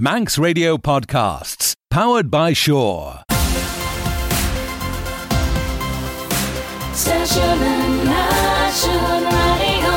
Manx Radio Podcasts, powered by Shore. Station and Nation Radio.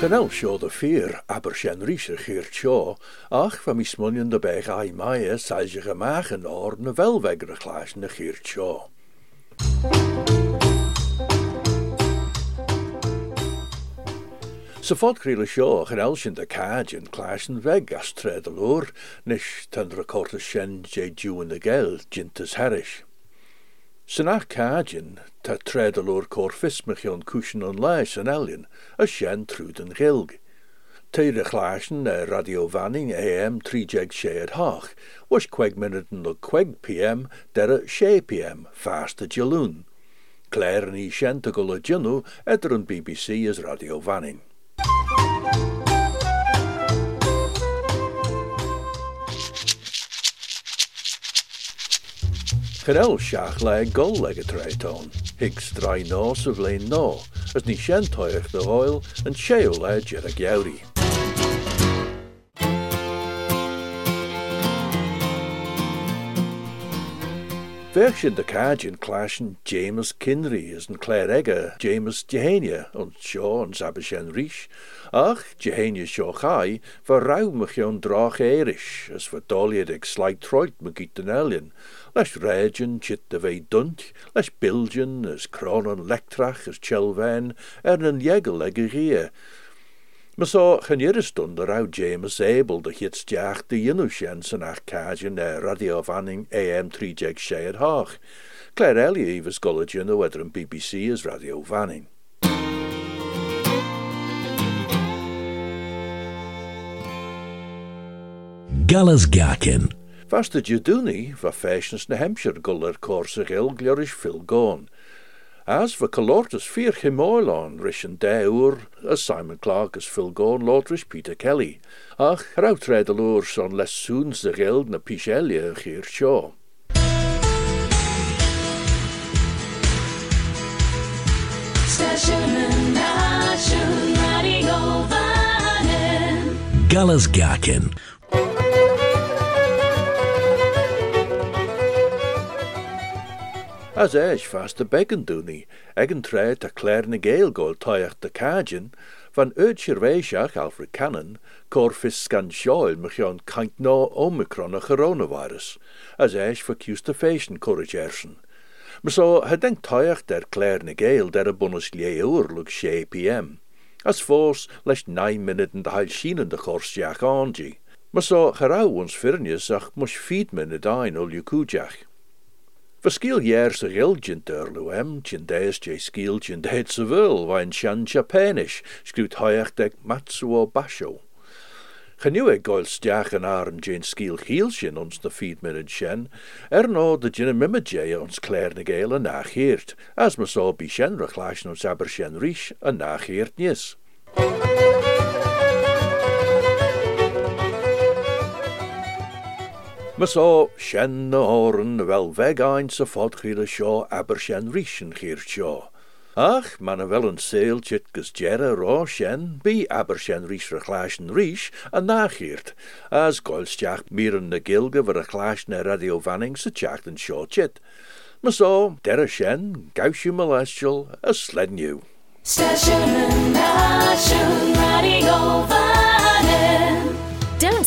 Genel seo de fear aber sin ríise chéir seo, ach fa mi smunion de beg ai maie saige gemaach an or na welwegre chláis na chéir seo. Sa fod críle seo gan el sin de chláis an bheith as tred an oor, nis tan recorta sin sé dú na gel gintas haris. Sanach cáin tá tred an oor cór fismach an cúsin an leis a sin trúd an a chláisin na radio vanning AM 3 sé hach, was kweg minuten le PM a sé PM fast a jaloon. Claire ní sienta go le dionú idir BBC is radio vanning. Gerel seach le gol le a tréitón, Higgs drai nó sa bléin nó, as ní séntoich de oil an séo le je a geurí. Bheith sin de cáin clásin James Kinry is an chléir aige James Jehéine an seo an ríis, ach Jehéine seo chai war raumach an drach éiris as verdóliad ag sláid troit me git den chit de bheith dunt, leis bilgin as crán an lectrach as chelvein ar an jegel a rie, Maar zo geen stond er uit James Abel de hit stiach de jinusjen zijn arcadian na radio vanning AM 3 jeg Shade Haag. Claire Ellie was golletje no whether een BBC is radio vanning. Gallas Gakin. Vaste Juduni va fashions na Hampshire guller corsa gil glorish fil gone. As for Calortus fear Himoilon rishan deur as Simon Clark as Phil Gorn Lordrish Peter Kelly. Ach, rautred aloor son les soons de geld na Pichelia hier shaw. Station and Gakin. As eis fast de began doenie, egen treid a clair na de cajin, van urtsir weisiach Alfred Cannon, cor fis scan sioil mechion kaint no Omicron a coronavirus, as eis facustifation corrigersen. Maar so het denk toiach der clair na gael der a bonus lug sé pm, as fos leis 9 minuten de heil schienen de chorstiach anji. Maar gerau ons firnius ach mus feed minute dain ol jukujach. Verskiel jaar se gilgent erluem, tjin dees je skiel tjin deed se wil, wain shan japanisch, skruut hoiach dek matsu basho. Genuwe goil stiach en aren jane skiel hielsjen ons de feed minute shen, er no de jin mimmeje ons klerne gele nageert, as me so bi shen rechlash ons aber shen rish a nageert nis. Maar zo schen de horen wel weg eind ze fortgielen sjo, aber schen riechen giert sjo. Ach, man nou wel een zieltje kus jere ro sjen, bi aber schen riesre glaasjen ries, en nagiert. As golstjach mieren de gilge ver a glaasjen radio vanning se tjachten sjo chit. Maar zo, derre schen, gausje molestial, a slednew. Station 9